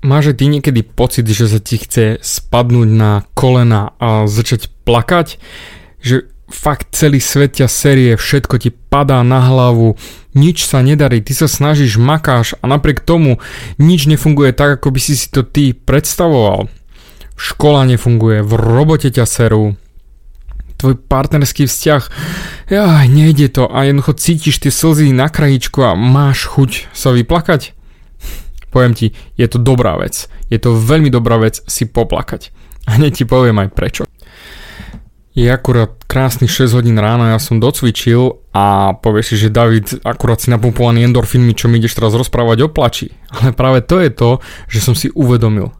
Máš ty niekedy pocit, že sa ti chce spadnúť na kolena a začať plakať? Že fakt celý svet ťa série, všetko ti padá na hlavu, nič sa nedarí, ty sa snažíš, makáš a napriek tomu nič nefunguje tak, ako by si si to ty predstavoval. Škola nefunguje, v robote ťa serú, tvoj partnerský vzťah, ja, nejde to a jednoducho cítiš tie slzy na krajičku a máš chuť sa vyplakať? Poviem ti, je to dobrá vec. Je to veľmi dobrá vec si poplakať. A hneď ti poviem aj prečo. Je akurát krásnych 6 hodín ráno, ja som docvičil a povieš si, že David, akurát si napumpovaný endorfínmi, čo mi ideš teraz rozprávať o plači. Ale práve to je to, že som si uvedomil,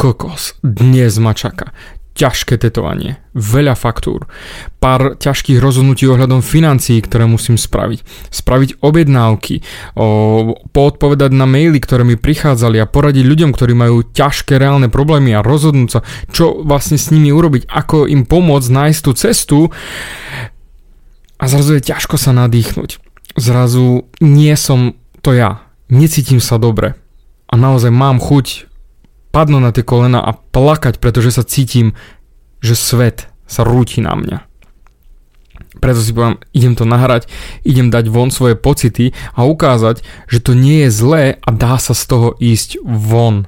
kokos, dnes ma čaká. Ťažké tetovanie, veľa faktúr, pár ťažkých rozhodnutí ohľadom financií, ktoré musím spraviť, spraviť objednávky, o, poodpovedať na maily, ktoré mi prichádzali a poradiť ľuďom, ktorí majú ťažké reálne problémy a rozhodnúť sa, čo vlastne s nimi urobiť, ako im pomôcť nájsť tú cestu. A zrazu je ťažko sa nadýchnuť. Zrazu nie som to ja, necítim sa dobre. A naozaj mám chuť padnúť na tie kolena a plakať, pretože sa cítim, že svet sa rúti na mňa. Preto si poviem, idem to nahrať, idem dať von svoje pocity a ukázať, že to nie je zlé a dá sa z toho ísť von.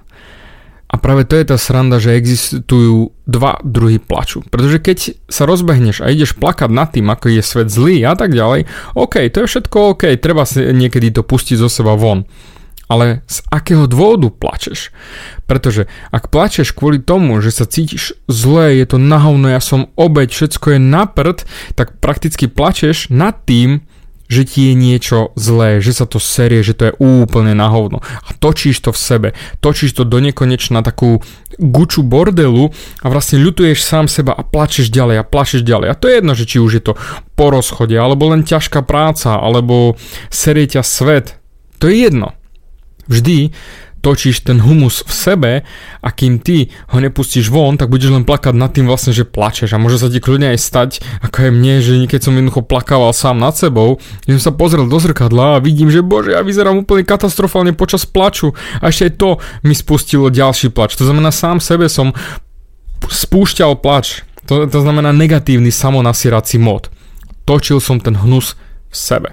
A práve to je tá sranda, že existujú dva druhy plaču. Pretože keď sa rozbehneš a ideš plakať nad tým, ako je svet zlý a tak ďalej, OK, to je všetko OK, treba si niekedy to pustiť zo seba von ale z akého dôvodu plačeš? Pretože ak plačeš kvôli tomu, že sa cítiš zle, je to nahovno, ja som obeď, všetko je na prd, tak prakticky plačeš nad tým, že ti je niečo zlé, že sa to serie, že to je úplne na hovno. A točíš to v sebe, točíš to do nekonečna takú guču bordelu a vlastne ľutuješ sám seba a plačeš ďalej a plačeš ďalej. A to je jedno, že či už je to po rozchode, alebo len ťažká práca, alebo serie ťa svet. To je jedno. Vždy točíš ten humus v sebe a kým ty ho nepustíš von, tak budeš len plakať nad tým vlastne, že plačeš a môže sa ti kľudne aj stať, ako je mne, že keď som jednoducho plakával sám nad sebou, že som sa pozrel do zrkadla a vidím, že bože, ja vyzerám úplne katastrofálne počas plaču a ešte aj to mi spustilo ďalší plač. To znamená, sám sebe som spúšťal plač. To, to znamená negatívny samonasierací mod. Točil som ten hnus v sebe.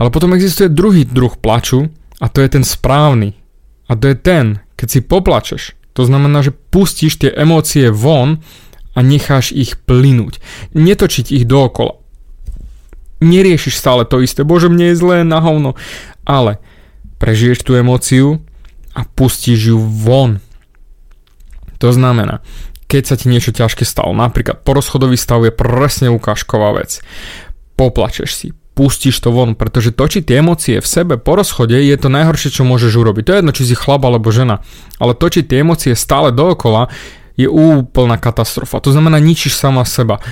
Ale potom existuje druhý druh plaču, a to je ten správny. A to je ten, keď si poplačeš. To znamená, že pustíš tie emócie von a necháš ich plynúť. Netočiť ich dookola. Neriešiš stále to isté. Bože, mne je zlé na hovno. Ale prežiješ tú emóciu a pustíš ju von. To znamená, keď sa ti niečo ťažké stalo, napríklad porozchodový stav je presne ukážková vec. Poplačeš si, pustíš to von, pretože točiť tie emócie v sebe po rozchode je to najhoršie, čo môžeš urobiť. To je jedno, či si chlap alebo žena, ale točiť tie emócie stále dookola je úplná katastrofa. To znamená, ničíš sama seba.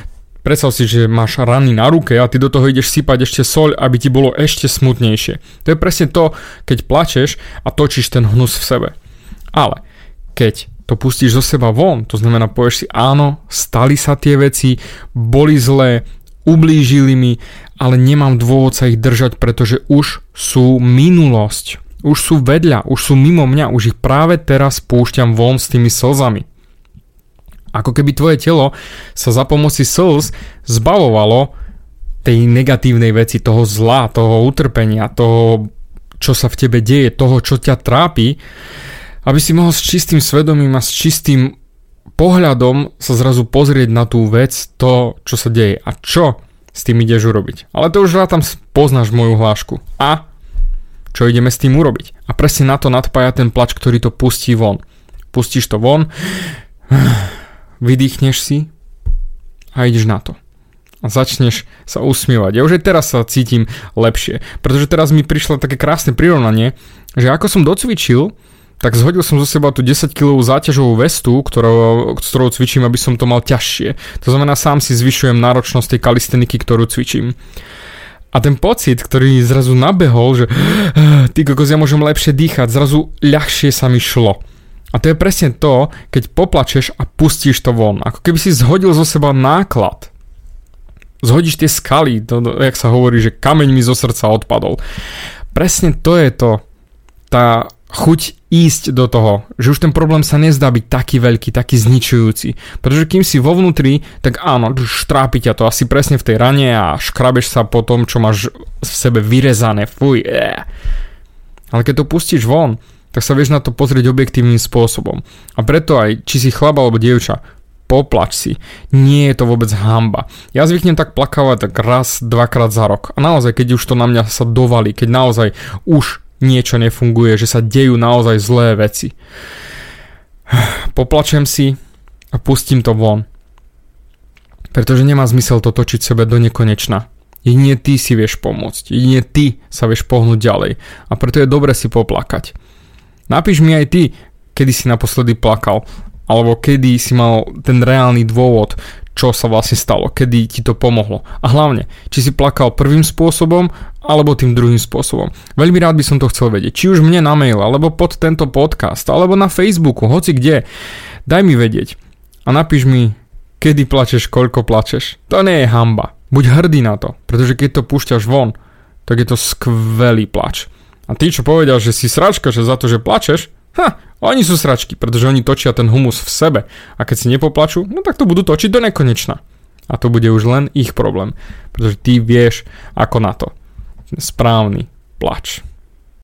Predstav si, že máš rany na ruke a ty do toho ideš sypať ešte soľ, aby ti bolo ešte smutnejšie. To je presne to, keď plačeš a točíš ten hnus v sebe. Ale keď to pustíš zo seba von, to znamená povieš si áno, stali sa tie veci, boli zlé, ublížili mi, ale nemám dôvod sa ich držať, pretože už sú minulosť. Už sú vedľa, už sú mimo mňa, už ich práve teraz púšťam von s tými slzami. Ako keby tvoje telo sa za pomoci slz zbavovalo tej negatívnej veci, toho zla, toho utrpenia, toho, čo sa v tebe deje, toho, čo ťa trápi, aby si mohol s čistým svedomím a s čistým pohľadom sa zrazu pozrieť na tú vec, to, čo sa deje a čo s tým ideš urobiť. Ale to už tam poznáš moju hlášku. A čo ideme s tým urobiť? A presne na to nadpája ten plač, ktorý to pustí von. Pustíš to von, vydýchneš si a ideš na to. A začneš sa usmievať. Ja už aj teraz sa cítim lepšie, pretože teraz mi prišlo také krásne prirovnanie, že ako som docvičil, tak zhodil som zo seba tú 10 kg záťažovú vestu, ktorou, ktorou cvičím, aby som to mal ťažšie. To znamená, sám si zvyšujem náročnosť tej kalisteniky, ktorú cvičím. A ten pocit, ktorý zrazu nabehol, že ty kokos, ja môžem lepšie dýchať, zrazu ľahšie sa mi šlo. A to je presne to, keď poplačeš a pustíš to von. Ako keby si zhodil zo seba náklad. Zhodíš tie skaly, to, jak sa hovorí, že kameň mi zo srdca odpadol. Presne to je to, tá chuť ísť do toho, že už ten problém sa nezdá byť taký veľký, taký zničujúci. Pretože kým si vo vnútri, tak áno, štrápi ťa to asi presne v tej rane a škrabeš sa po tom, čo máš v sebe vyrezané, fuj. Eh. Ale keď to pustíš von, tak sa vieš na to pozrieť objektívnym spôsobom. A preto aj, či si chlap alebo dievča, poplač si. Nie je to vôbec hamba. Ja zvyknem tak plakávať tak raz, dvakrát za rok. A naozaj, keď už to na mňa sa dovalí, keď naozaj už niečo nefunguje, že sa dejú naozaj zlé veci. Poplačem si a pustím to von. Pretože nemá zmysel to točiť sebe do nekonečna. Jedine ty si vieš pomôcť. Jedine ty sa vieš pohnúť ďalej. A preto je dobre si poplakať. Napíš mi aj ty, kedy si naposledy plakal, alebo kedy si mal ten reálny dôvod, čo sa vlastne stalo, kedy ti to pomohlo. A hlavne, či si plakal prvým spôsobom, alebo tým druhým spôsobom. Veľmi rád by som to chcel vedieť. Či už mne na mail, alebo pod tento podcast, alebo na Facebooku, hoci kde. Daj mi vedieť. A napíš mi, kedy plačeš, koľko plačeš. To nie je hamba. Buď hrdý na to, pretože keď to púšťaš von, tak je to skvelý plač. A tí, čo povedia, že si sračka, že za to, že plačeš, ha, oni sú sračky, pretože oni točia ten humus v sebe. A keď si nepoplačú, no tak to budú točiť do nekonečna. A to bude už len ich problém, pretože ty vieš ako na to. Správny plač.